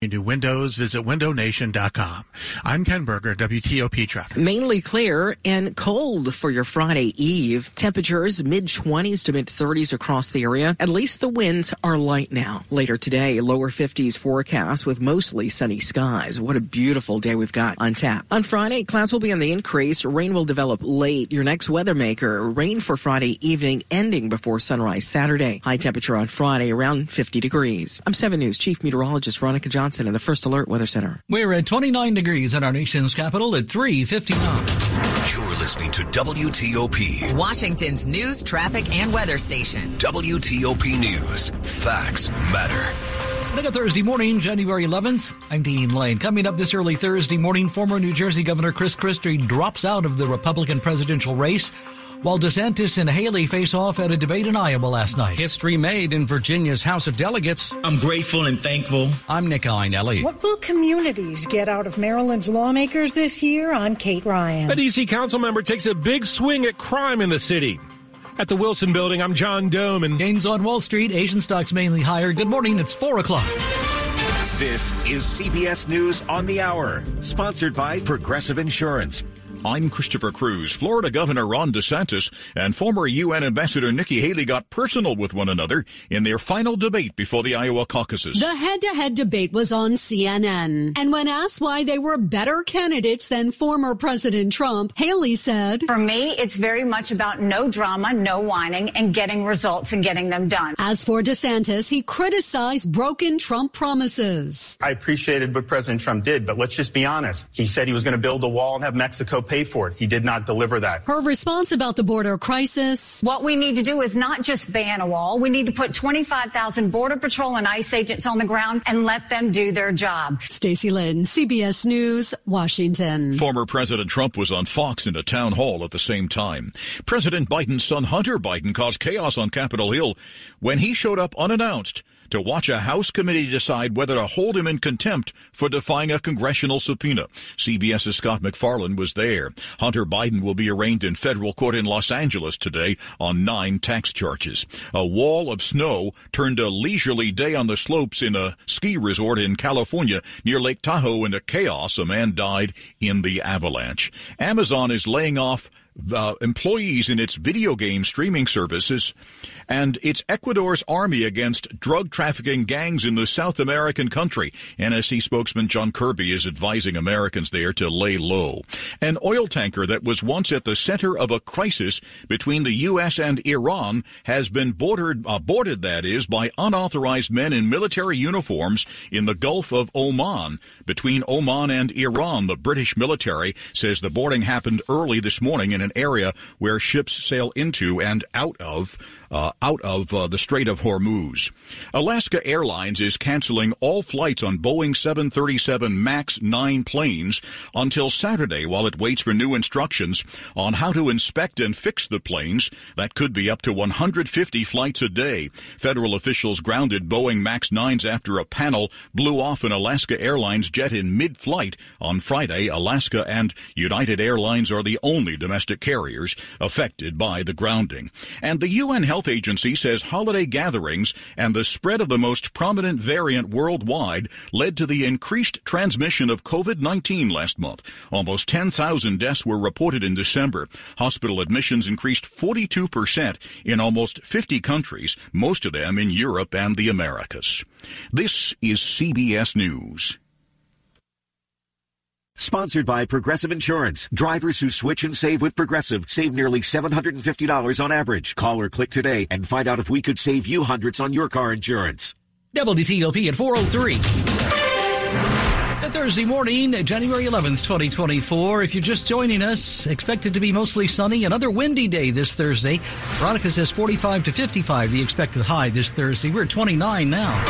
Into Windows, visit windownation.com. I'm Ken Berger, WTOP traffic. Mainly clear and cold for your Friday Eve. Temperatures mid 20s to mid 30s across the area. At least the winds are light now. Later today, lower 50s forecast with mostly sunny skies. What a beautiful day we've got on tap. On Friday, clouds will be on the increase. Rain will develop late. Your next weather maker, rain for Friday evening ending before sunrise Saturday. High temperature on Friday around 50 degrees. I'm 7 News Chief Meteorologist Veronica Johnson. Johnson in the First Alert Weather Center. We're at 29 degrees in our nation's capital at 359. You're listening to WTOP, Washington's news, traffic, and weather station. WTOP News. Facts matter. Look at Thursday morning, January 11th. I'm Dean Lane. Coming up this early Thursday morning, former New Jersey Governor Chris Christie drops out of the Republican presidential race while DeSantis and Haley face off at a debate in Iowa last night. History made in Virginia's House of Delegates. I'm grateful and thankful. I'm Nick Iannelli. What will communities get out of Maryland's lawmakers this year? I'm Kate Ryan. A D.C. council member takes a big swing at crime in the city. At the Wilson Building, I'm John Domen. And gains on Wall Street, Asian stocks mainly higher. Good morning. It's 4 o'clock. This is CBS News on the Hour, sponsored by Progressive Insurance. I'm Christopher Cruz. Florida Governor Ron DeSantis and former UN Ambassador Nikki Haley got personal with one another in their final debate before the Iowa caucuses. The head-to-head debate was on CNN. And when asked why they were better candidates than former President Trump, Haley said, For me, it's very much about no drama, no whining, and getting results and getting them done. As for DeSantis, he criticized broken Trump promises. I appreciated what President Trump did, but let's just be honest. He said he was going to build a wall and have Mexico pay for it. He did not deliver that. Her response about the border crisis. What we need to do is not just ban a wall. We need to put 25,000 Border Patrol and ICE agents on the ground and let them do their job. Stacy Lynn, CBS News, Washington. Former President Trump was on Fox in a town hall at the same time. President Biden's son Hunter Biden caused chaos on Capitol Hill when he showed up unannounced to watch a House committee decide whether to hold him in contempt for defying a congressional subpoena. CBS's Scott MacFarlane was there. Hunter Biden will be arraigned in federal court in Los Angeles today on nine tax charges. A wall of snow turned a leisurely day on the slopes in a ski resort in California near Lake Tahoe into chaos. A man died in the avalanche. Amazon is laying off the employees in its video game streaming services and it's Ecuador's army against drug trafficking gangs in the South American country. NSC spokesman John Kirby is advising Americans there to lay low. An oil tanker that was once at the center of a crisis between the U.S. and Iran has been boarded, uh, boarded, that is, by unauthorized men in military uniforms in the Gulf of Oman. Between Oman and Iran, the British military says the boarding happened early this morning in an area where ships sail into and out of uh, out of uh, the Strait of Hormuz. Alaska Airlines is canceling all flights on Boeing 737 MAX 9 planes until Saturday while it waits for new instructions on how to inspect and fix the planes. That could be up to 150 flights a day. Federal officials grounded Boeing MAX 9s after a panel blew off an Alaska Airlines jet in mid-flight on Friday. Alaska and United Airlines are the only domestic carriers affected by the grounding. And the UN Health Health Agency says holiday gatherings and the spread of the most prominent variant worldwide led to the increased transmission of COVID-19 last month. Almost 10,000 deaths were reported in December. Hospital admissions increased 42% in almost 50 countries, most of them in Europe and the Americas. This is CBS News. Sponsored by Progressive Insurance. Drivers who switch and save with Progressive save nearly $750 on average. Call or click today and find out if we could save you hundreds on your car insurance. WTOP at 403. Thursday morning, January 11th, 2024. If you're just joining us, expected to be mostly sunny. Another windy day this Thursday. Veronica says 45 to 55, the expected high this Thursday. We're at 29 now.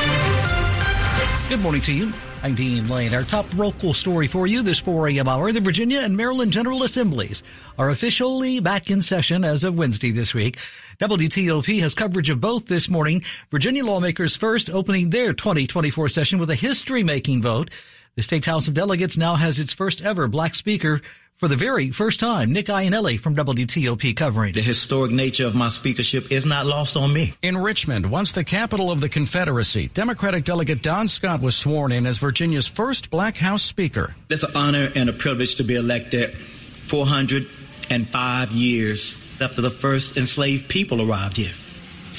Good morning to you. I'm Dean Lane. Our top local story for you this 4 a.m. hour. The Virginia and Maryland General Assemblies are officially back in session as of Wednesday this week. WTOP has coverage of both this morning. Virginia lawmakers first opening their 2024 session with a history making vote The state's House of Delegates now has its first ever black speaker for the very first time. Nick Iannelli from WTOP covering. The historic nature of my speakership is not lost on me. In Richmond, once the capital of the Confederacy, Democratic Delegate Don Scott was sworn in as Virginia's first black House Speaker. It's an honor and a privilege to be elected 405 years after the first enslaved people arrived here.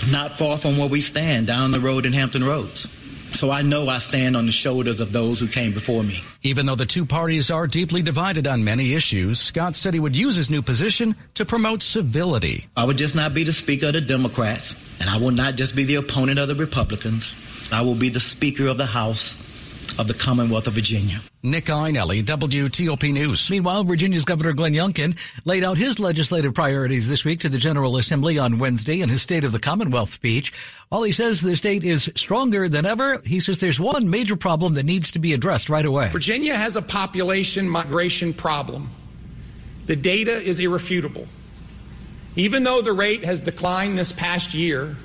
Not far from where we stand down the road in Hampton Roads. So I know I stand on the shoulders of those who came before me. Even though the two parties are deeply divided on many issues, Scott said he would use his new position to promote civility. I would just not be the Speaker of the Democrats, and I will not just be the opponent of the Republicans. I will be the Speaker of the House of the Commonwealth of Virginia. Nick Iannelli, WTOP News. Meanwhile, Virginia's Governor Glenn Youngkin laid out his legislative priorities this week to the General Assembly on Wednesday in his State of the Commonwealth speech. While he says the state is stronger than ever, he says there's one major problem that needs to be addressed right away. Virginia has a population migration problem. The data is irrefutable. Even though the rate has declined this past year,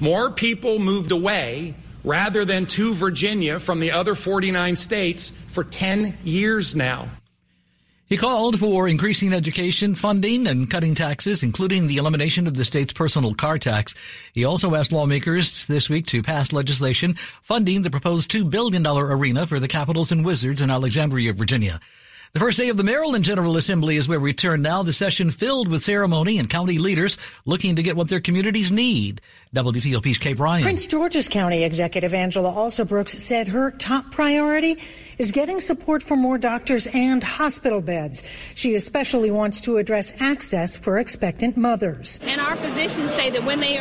more people moved away rather than to Virginia from the other 49 states for 10 years now. He called for increasing education funding and cutting taxes, including the elimination of the state's personal car tax. He also asked lawmakers this week to pass legislation funding the proposed $2 billion arena for the Capitals and Wizards in Alexandria, Virginia. The first day of the Maryland General Assembly is where we turn now. The session filled with ceremony and county leaders looking to get what their communities need. WTOP's Kate Ryan. Prince George's County Executive Angela Alsobrooks said her top priority is getting support for more doctors and hospital beds. She especially wants to address access for expectant mothers. And our physicians say that when they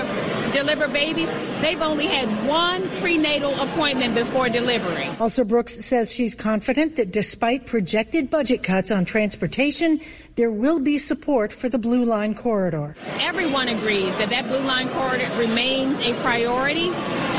deliver babies, they've only had one prenatal appointment before delivery. Alsobrooks says she's confident that despite projected budget cuts on transportation, there will be support for the Blue Line corridor. Everyone agrees that that Blue Line corridor remains a priority,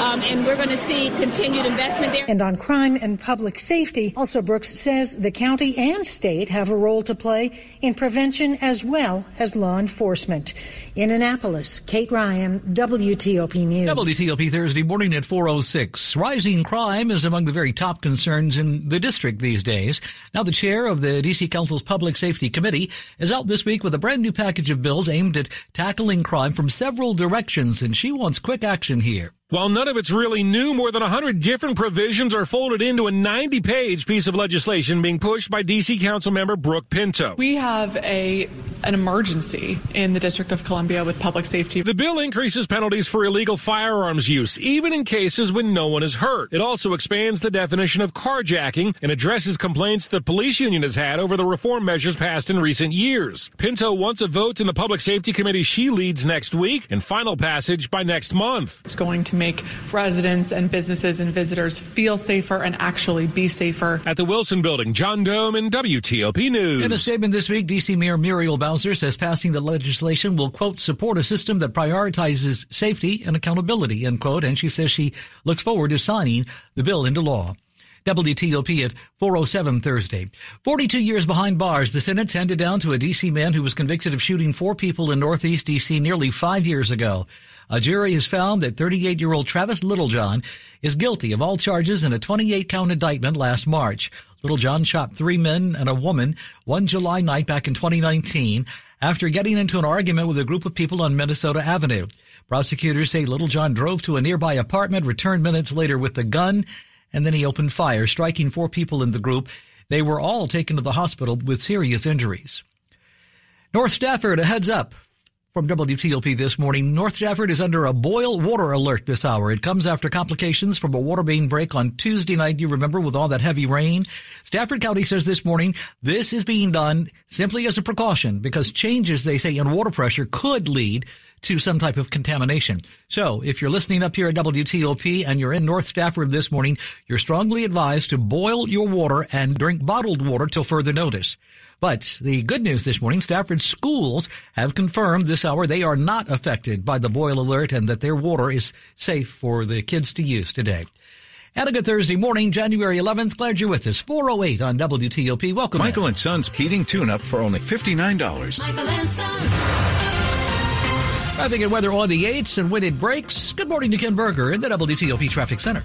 um, and we're going to see continued investment there. And on crime and public safety, Alsobrooks says the county and state have a role to play in prevention as well as law enforcement. In Annapolis, Kate Ryan, WTOP News. WTOP Thursday morning at 406. Rising crime is among the very top concerns in the district these days. Now the chair of the DC Council's Public Safety Committee is out this week with a brand new package of bills aimed at tackling crime from several directions, and she wants quick action here. While none of it's really new, more than 100 different provisions are folded into a 90 page piece of legislation being pushed by DC Councilmember Brooke Pinto. We have a an emergency in the District of Columbia with public safety. The bill increases penalties for illegal firearms use, even in cases when no one is hurt. It also expands the definition of carjacking and addresses complaints the police union has had over the reform measures passed in recent years. Pinto wants a vote in the Public Safety Committee she leads next week and final passage by next month. It's going to make residents and businesses and visitors feel safer and actually be safer. At the Wilson Building, John Domen WTOP News. In a statement this week, D.C. Mayor Muriel Says passing the legislation will, quote, support a system that prioritizes safety and accountability, end quote. And she says she looks forward to signing the bill into law. WTOP at 407 Thursday. 42 years behind bars, the sentence handed down to a D.C. man who was convicted of shooting four people in Northeast D.C. nearly five years ago. A jury has found that 38-year-old Travis Littlejohn is guilty of all charges in a 28-count indictment last March. Littlejohn shot three men and a woman one July night back in 2019 after getting into an argument with a group of people on Minnesota Avenue. Prosecutors say Littlejohn drove to a nearby apartment, returned minutes later with the gun, and then he opened fire, striking four people in the group. They were all taken to the hospital with serious injuries. North Stafford, a heads up from WTOP this morning, North Stafford is under a boil water alert this hour. It comes after complications from a water main break on Tuesday night. You remember with all that heavy rain? Stafford County says this morning this is being done simply as a precaution because changes, they say, in water pressure could lead to some type of contamination. So if you're listening up here at WTOP and you're in North Stafford this morning, you're strongly advised to boil your water and drink bottled water till further notice. But the good news this morning, Stafford schools have confirmed this hour they are not affected by the boil alert and that their water is safe for the kids to use today. And a good Thursday morning, January 11th. Glad you're with us. 408 on WTOP. Welcome. Michael and Son's heating tune-up for only $59. Michael and Son. Traffic and weather on the 8s and when it breaks. Good morning to Ken Berger in the WTOP Traffic Center.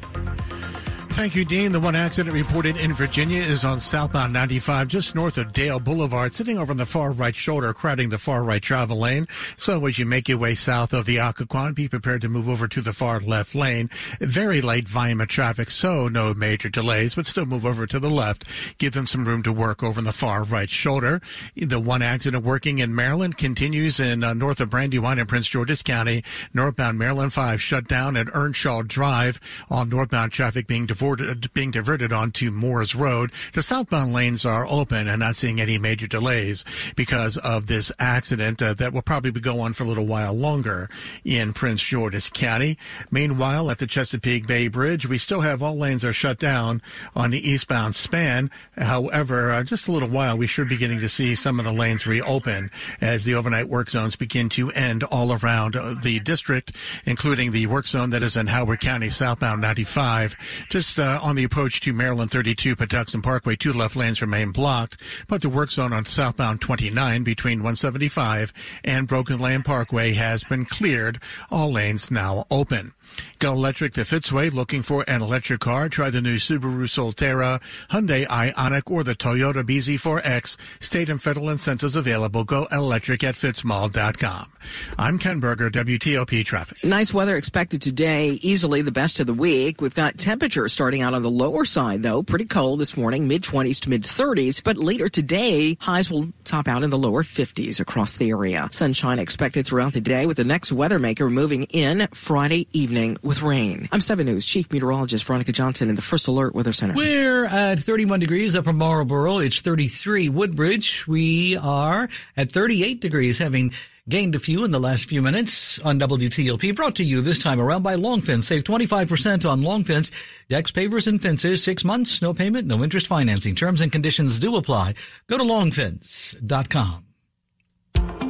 Thank you, Dean. The one accident reported in Virginia is on southbound 95, just north of Dale Boulevard, sitting over on the far right shoulder, crowding the far right travel lane. So as you make your way south of the Occoquan, be prepared to move over to the far left lane. Very light volume of traffic, so no major delays, but still move over to the left. Give them some room to work over on the far right shoulder. The one accident working in Maryland continues in uh, north of Brandywine in Prince George's County. Northbound Maryland 5 shut down at Earnshaw Drive. All northbound traffic being diverted diverted, being diverted onto Moores Road. The southbound lanes are open and not seeing any major delays because of this accident uh, that will probably go on for a little while longer in Prince George's County. Meanwhile, at the Chesapeake Bay Bridge, we still have all lanes are shut down on the eastbound span. However, uh, just a little while, we should be getting to see some of the lanes reopen as the overnight work zones begin to end all around uh, the district, including the work zone that is in Howard County southbound 95. Just uh, on the approach to Maryland 32 Patuxent Parkway, two left lanes remain blocked, but the work zone on southbound 29 between 175 and Broken Land Parkway has been cleared. All lanes now open. Go electric the Fitzway. Looking for an electric car? Try the new Subaru Solterra, Hyundai Ioniq, or the Toyota BZ4X. State and federal incentives available. Go electric at fitzmall.com. I'm Ken Berger, WTOP Traffic. Nice weather expected today. Easily the best of the week. We've got temperatures starting out on the lower side, though. Pretty cold this morning, mid 20s to mid 30s. But later today, highs will top out in the lower 50s across the area. Sunshine expected throughout the day with the next weather maker moving in Friday evening with rain. I'm 7 News Chief Meteorologist Veronica Johnson in the First Alert Weather Center. We're at 31 degrees Upper Marlboro. It's 33 Woodbridge. We are at 38 degrees, having gained a few in the last few minutes on WTOP. Brought to you this time around by Longfence. Save 25% on Longfence. Decks, pavers, and fences. Six months, no payment, no interest financing. Terms and conditions do apply. Go to longfence.com.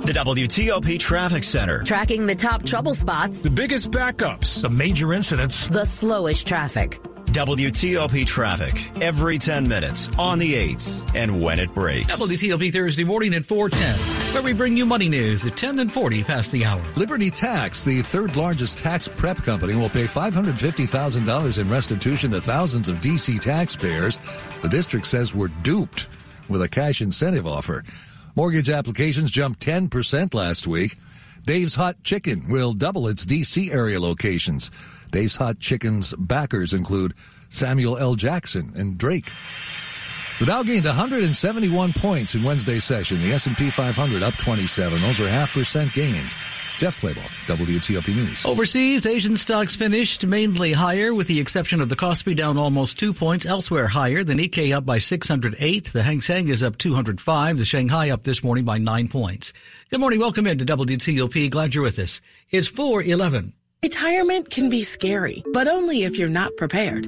The WTOP Traffic Center. Tracking the top trouble spots. The biggest backups. The major incidents. The slowest traffic. WTOP traffic every 10 minutes on the 8s and when it breaks. WTOP Thursday morning at 410, where we bring you money news at 10 and 40 past the hour. Liberty Tax, the third largest tax prep company, will pay $550,000 in restitution to thousands of D.C. taxpayers. The district says we're duped with a cash incentive offer. Mortgage applications jumped 10% last week. Dave's Hot Chicken will double its D.C. area locations. Dave's Hot Chicken's backers include Samuel L. Jackson and Drake. The Dow gained 171 points in Wednesday's session. The S&P 500 up 27. Those are half percent gains. Jeff Clabaugh, WTOP News. Overseas, Asian stocks finished mainly higher, with the exception of the Kospi down almost two points. Elsewhere higher, the Nikkei up by 608. The Hang Seng is up 205. The Shanghai up this morning by nine points. Good morning. Welcome into WTOP. Glad you're with us. It's 411. Retirement can be scary, but only if you're not prepared.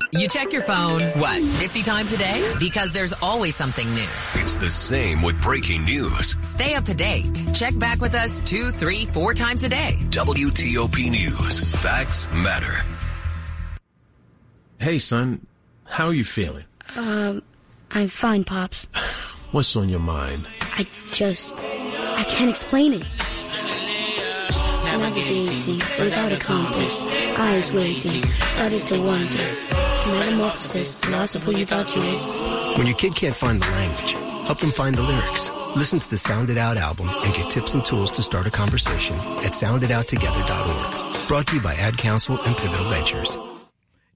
You check your phone, what, 50 times a day? Because there's always something new. It's the same with breaking news. Stay up to date. Check back with us two, three, four times a day. WTOP News. Facts matter. Hey, son. How are you feeling? Um, I'm fine, Pops. What's on your mind? I just. I can't explain it. Navigating without a compass, eyes waiting, started to wonder. Metamorphosis, the loss of who you thought you was. When your kid can't find the language, help them find the lyrics. Listen to the Sound It Out album and get tips and tools to start a conversation at sounditouttogether.org. Brought to you by Ad Council and Pivotal Ventures.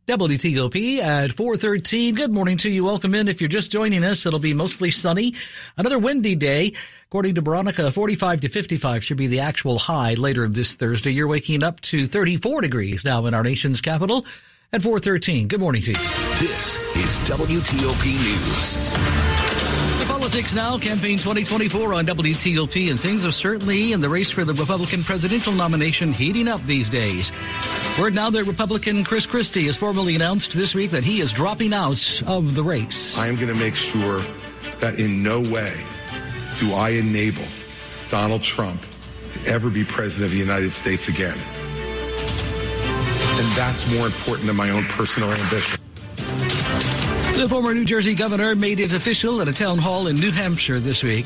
WTOP at 413. Good morning to you. Welcome in. If you're just joining us, it'll be mostly sunny. Another windy day. According to Veronica, 45 to 55 should be the actual high later this Thursday. You're waking up to 34 degrees now in our nation's capital at 413. Good morning to you. This is WTOP News. The Politics now, campaign 2024 on WTOP, and things are certainly in the race for the Republican presidential nomination heating up these days. Word now that Republican Chris Christie has formally announced this week that he is dropping out of the race. I am going to make sure that in no way do I enable Donald Trump to ever be president of the United States again. And that's more important than my own personal ambition. The former New Jersey governor made it official at a town hall in New Hampshire this week.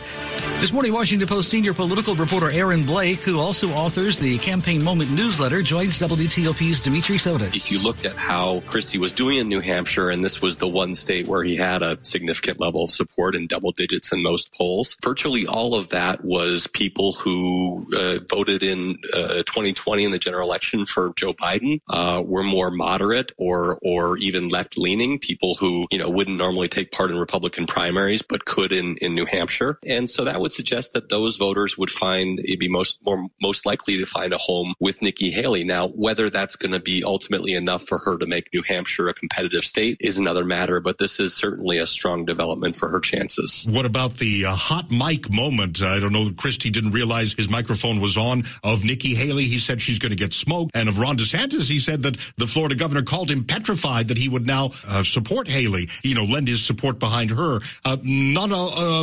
This morning, Washington Post senior political reporter Aaron Blake, who also authors the Campaign Moment newsletter, joins WTOP's Dimitri Sotis. If you looked at how Christie was doing in New Hampshire, and this was the one state where he had a significant level of support in double digits in most polls, virtually all of that was people who uh, voted in uh, 2020 in the general election for Joe Biden uh, were more moderate or or even left leaning. People who you know wouldn't normally take part in Republican primaries but could in in New Hampshire, and so that would suggest that those voters would find it'd be most more most likely to find a home with Nikki Haley. Now, whether that's going to be ultimately enough for her to make New Hampshire a competitive state is another matter, but this is certainly a strong development for her chances. What about the uh, hot mic moment? I don't know. Christie didn't realize his microphone was on. Of Nikki Haley, he said she's going to get smoked, and of Ron DeSantis, he said that the Florida governor called him petrified that he would now uh, support Haley. You know, lend his support behind her. Uh, not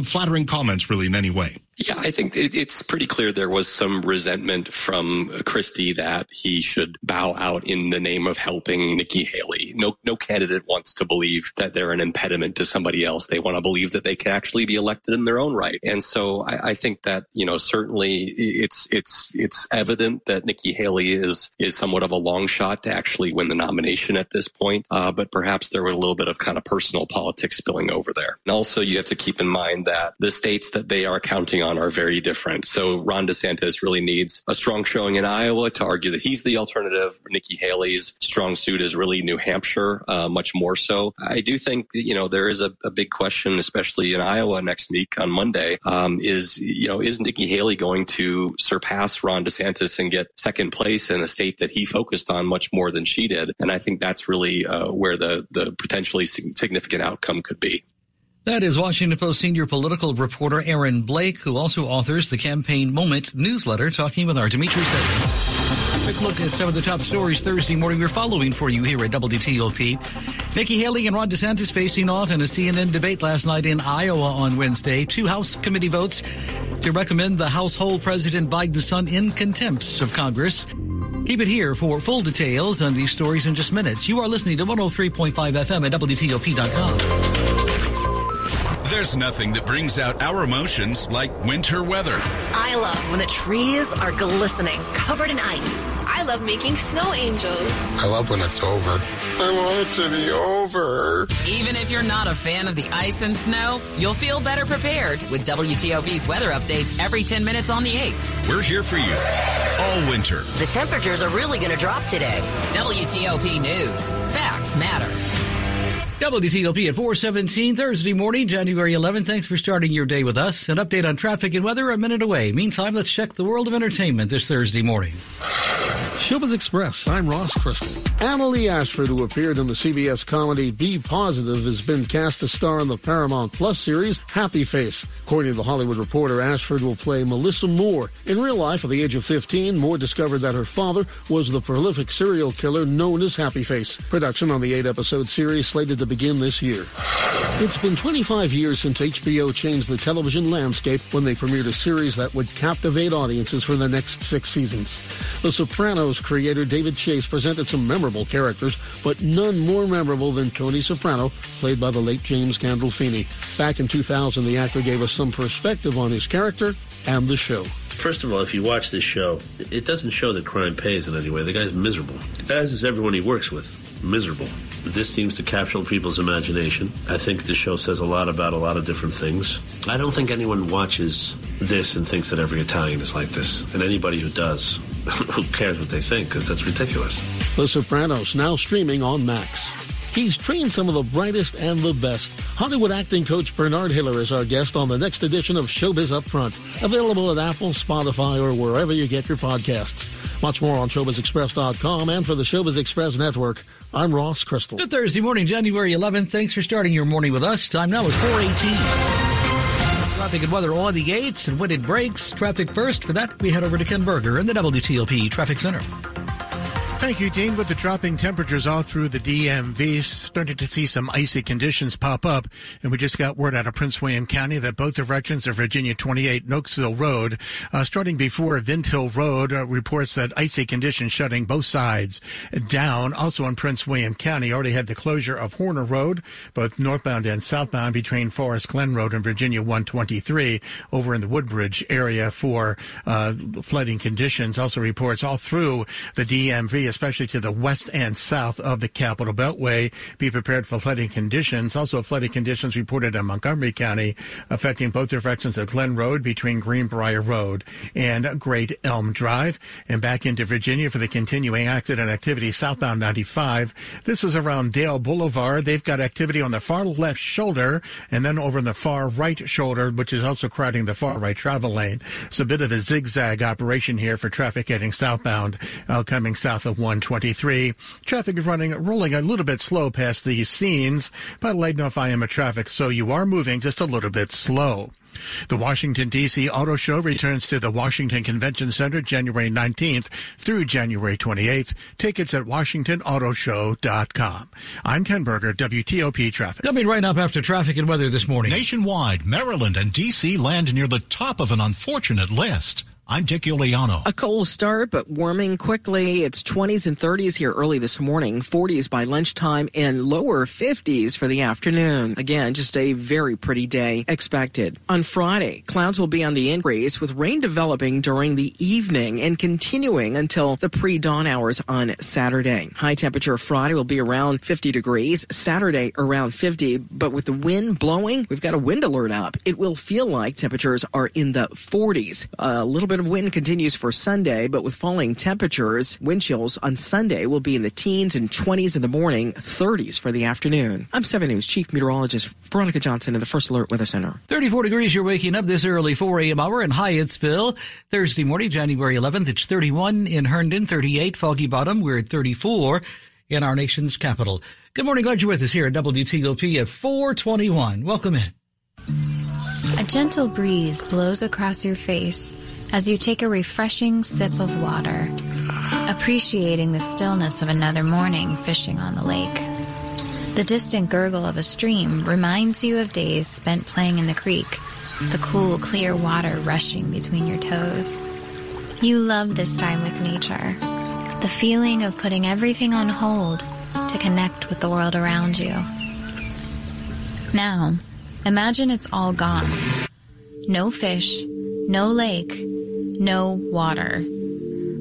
flattering comments, really, in any way. Yeah, I think it, it's pretty clear there was some resentment from Christie that he should bow out in the name of helping Nikki Haley. No, no candidate wants to believe that they're an impediment to somebody else. They want to believe that they can actually be elected in their own right. And so I, I think that you know certainly it's it's it's evident that Nikki Haley is is somewhat of a long shot to actually win the nomination at this point. Uh, but perhaps there was a little bit of kind of personal politics spilling over there. And also you have to keep in mind that the states that they are counting on are very different. So Ron DeSantis really needs a strong showing in Iowa to argue that he's the alternative. Nikki Haley's strong suit is really New Hampshire, uh, much more so. I do think you know, there is a, a, big question, especially in Iowa next week on Monday, um, is, you know, is Nikki Haley going to surpass Ron DeSantis and get second place in a state that he focused on much more than she did? And I think that's really uh, where the, the potentially significant outcome could be. That is Washington Post senior political reporter Aaron Blake, who also authors the Campaign Moment newsletter, talking with our Dimitri Sotis. Quick look at some of the top stories Thursday morning we're following for you here at WTOP. Nikki Haley and Ron DeSantis facing off in a CNN debate last night in Iowa on Wednesday. Two House committee votes to recommend the household President Biden's son in contempt of Congress. Keep it here for full details on these stories in just minutes. You are listening to 103.5 FM at WTOP.com. There's nothing that brings out our emotions like winter weather. I love when the trees are glistening, covered in ice. I love making snow angels. I love when it's over. I want it to be over. Even if you're not a fan of the ice and snow, you'll feel better prepared with WTOP's weather updates every 10 minutes on the 8th. We're here for you all winter. The temperatures are really going to drop today. WTOP News. Facts matter. WTOP at 417 Thursday morning, January 11th. Thanks for starting your day with us. An update on traffic and weather a minute away. Meantime, let's check the world of entertainment this Thursday morning. Showbiz Express. I'm Ross Crystal. Annaleigh Ashford, who appeared in the CBS comedy B Positive, has been cast to star in the Paramount Plus series Happy Face. According to the Hollywood Reporter, Ashford will play Melissa Moore. In real life, at the age of 15, Moore discovered that her father was the prolific serial killer known as Happy Face. Production on the eight-episode series slated to begin this year. It's been 25 years since HBO changed the television landscape when they premiered a series that would captivate audiences for the next six seasons. The Sopranos creator David Chase presented some memorable characters, but none more memorable than Tony Soprano, played by the late James Gandolfini. Back in 2000, the actor gave us some perspective on his character and the show. First of all, if you watch this show, it doesn't show that crime pays in any way. The guy's miserable, as is everyone he works with. Miserable. This seems to capture people's imagination. I think the show says a lot about a lot of different things. I don't think anyone watches this and thinks that every Italian is like this. And anybody who does, who cares what they think, because that's ridiculous. The Sopranos, now streaming on Max. He's trained some of the brightest and the best. Hollywood acting coach Bernard Hiller is our guest on the next edition of Showbiz Upfront. Available at Apple, Spotify, or wherever you get your podcasts. Much more on ShowbizExpress.com and for the Showbiz Express Network. I'm Ross Crystal. Good Thursday morning, January 11th. Thanks for starting your morning with us. Time now is 418. Traffic and weather on the 8s and when it breaks. Traffic first. For that, we head over to Ken Berger in the WTOP Traffic Center. Thank you, Dean. With the dropping temperatures all through the DMV, starting to see some icy conditions pop up. And we just got word out of Prince William County that both directions of Virginia 28 Nokesville Road, uh, starting before Vint Hill Road, uh, reports that icy conditions shutting both sides down. Also in Prince William County, already had the closure of Horner Road, both northbound and southbound between Forest Glen Road and Virginia 123 over in the Woodbridge area for uh, flooding conditions. Also reports all through the DMV especially to the west and south of the Capital Beltway. Be prepared for flooding conditions. Also, flooding conditions reported in Montgomery County, affecting both directions of Glen Road between Greenbrier Road and Great Elm Drive. And back into Virginia for the continuing accident activity southbound 95. This is around Dale Boulevard. They've got activity on the far left shoulder and then over in the far right shoulder, which is also crowding the far right travel lane. It's a bit of a zigzag operation here for traffic heading southbound, uh, coming south of 123. Traffic is running, rolling a little bit slow past these scenes, but light enough I am a traffic, so you are moving just a little bit slow. The Washington, D.C. Auto Show returns to the Washington Convention Center January 19th through January 28th. Tickets at WashingtonAutoShow.com. I'm Ken Berger, WTOP Traffic. Coming right up after traffic and weather this morning. Nationwide, Maryland and D.C. land near the top of an unfortunate list. I'm Dick Uliano. A cold start, but warming quickly. It's 20s and 30s here early this morning, 40s by lunchtime, and lower 50s for the afternoon. Again, just a very pretty day expected. On Friday, clouds will be on the increase with rain developing during the evening and continuing until the pre-dawn hours on Saturday. High temperature Friday will be around 50 degrees, Saturday around 50, but with the wind blowing, we've got a wind alert up. It will feel like temperatures are in the 40s. A little bit of wind continues for Sunday, but with falling temperatures, wind chills on Sunday will be in the teens and 20s in the morning, 30s for the afternoon. I'm 7 News Chief Meteorologist Veronica Johnson in the First Alert Weather Center. 34 degrees, you're waking up this early 4 a.m. hour in Hyattsville. Thursday morning, January 11th, it's 31 in Herndon, 38 Foggy Bottom. We're at 34 in our nation's capital. Good morning, glad you're with us here at WTOP at 421. Welcome in. A gentle breeze blows across your face as you take a refreshing sip of water, appreciating the stillness of another morning fishing on the lake. The distant gurgle of a stream reminds you of days spent playing in the creek, the cool, clear water rushing between your toes. You love this time with nature, the feeling of putting everything on hold to connect with the world around you. Now, imagine it's all gone. No fish, no lake, no water.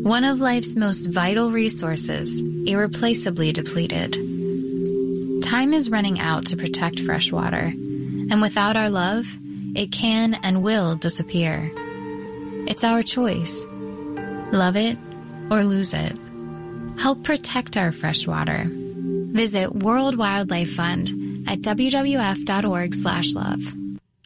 One of life's most vital resources, irreplaceably depleted. Time is running out to protect fresh water, and without our love, it can and will disappear. It's our choice. Love it or lose it. Help protect our fresh water. Visit World Wildlife Fund at wwf.org/love.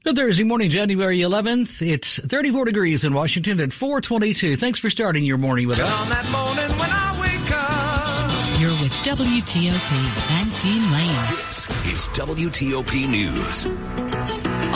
Good Thursday morning, January 11th. It's 34 degrees in Washington at 422. Thanks for starting your morning with us. On that morning when I wake up. You're with WTOP and Dean Lane. This is WTOP News.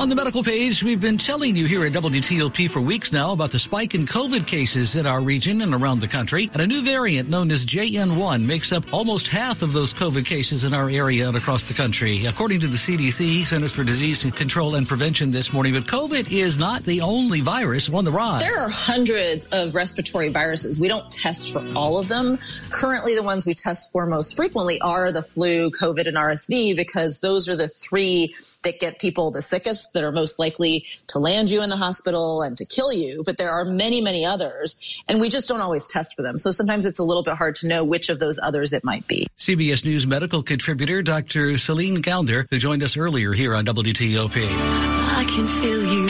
On the medical page, we've been telling you here at WTOP for weeks now about the spike in COVID cases in our region and around the country. And a new variant known as JN1 makes up almost half of those COVID cases in our area and across the country. According to the CDC, Centers for Disease Control and Prevention this morning, but COVID is not the only virus on the rise. There are hundreds of respiratory viruses. We don't test for all of them. Currently, the ones we test for most frequently are the flu, COVID, and RSV because those are the three that get people the sickest that are most likely to land you in the hospital and to kill you. But there are many, many others, and we just don't always test for them. So sometimes it's a little bit hard to know which of those others it might be. CBS News medical contributor Dr. Celine Gounder, who joined us earlier here on WTOP. I can feel you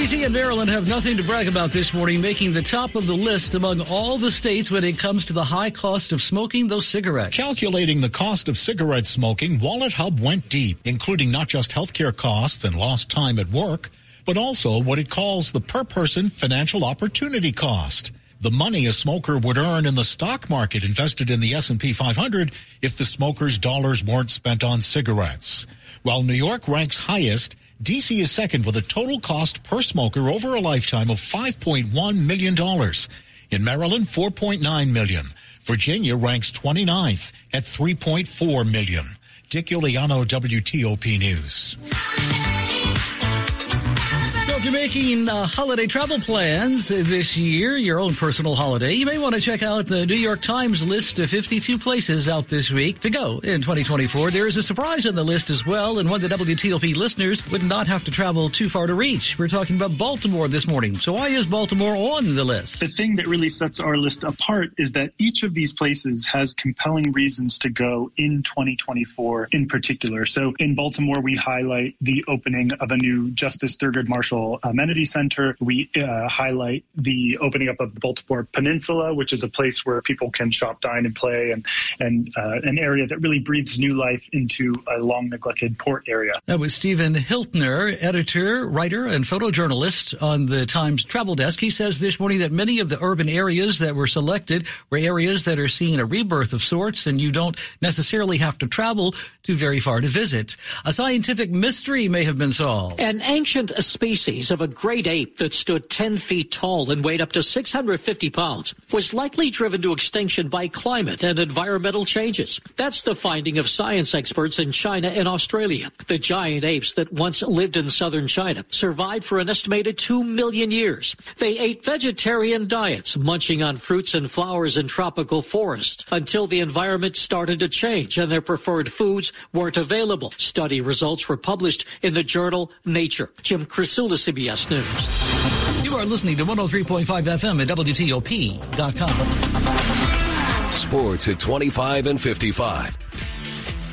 DC and Maryland have nothing to brag about this morning, making the top of the list among all the states when it comes to the high cost of smoking those cigarettes. Calculating the cost of cigarette smoking, Wallet Hub went deep, including not just healthcare costs and lost time at work, but also what it calls the per person financial opportunity cost. the money a smoker would earn in the stock market invested in the S&P 500 if the smoker's dollars weren't spent on cigarettes. While New York ranks highest, DC is second with a total cost per smoker over a lifetime of $5.1 million. In Maryland, 4.9 million. Virginia ranks 29th at 3.4 million. Dick Uliano, WTOP News. If you're making uh, holiday travel plans this year, your own personal holiday, you may want to check out the New York Times list of 52 places out this week to go in 2024. There is a surprise on the list as well, and one that WTOP listeners would not have to travel too far to reach. We're talking about Baltimore this morning. So why is Baltimore on the list? The thing that really sets our list apart is that each of these places has compelling reasons to go in 2024 in particular. So in Baltimore, we highlight the opening of a new Justice Thurgood Marshall Amenity Center. We uh, highlight the opening up of the Baltimore Peninsula, which is a place where people can shop, dine, and play, and and uh, an area that really breathes new life into a long neglected port area. That was Stephen Hiltner, editor, writer, and photojournalist on the Times Travel Desk. He says this morning that many of the urban areas that were selected were areas that are seeing a rebirth of sorts, and you don't necessarily have to travel too very far to visit. A scientific mystery may have been solved. An ancient species of a great ape that stood 10 feet tall and weighed up to 650 pounds was likely driven to extinction by climate and environmental changes. That's the finding of science experts in China and Australia. The giant apes that once lived in southern China survived for an estimated 2 million years. They ate vegetarian diets, munching on fruits and flowers in tropical forests until the environment started to change and their preferred foods weren't available. Study results were published in the journal Nature. Jim Krasula, CBS News. You are listening to 103.5 FM at WTOP.com. Sports at 25 and 55.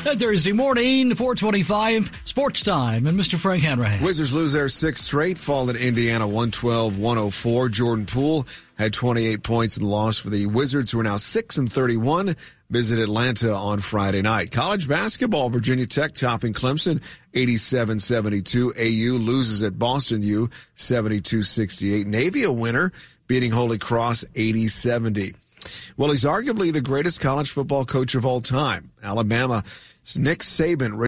Thursday morning, 425, sports time, and Mr. Frank Hanrahan. Wizards lose their sixth straight, fall at Indiana 112-104. Jordan Poole had 28 points in the loss for the Wizards, who are now 6 and 31. Visit Atlanta on Friday night. College basketball, Virginia Tech topping Clemson 87-72. AU loses at Boston U 72-68. Navy a winner, beating Holy Cross 80-70. Well, he's arguably the greatest college football coach of all time. Alabama Nick Saban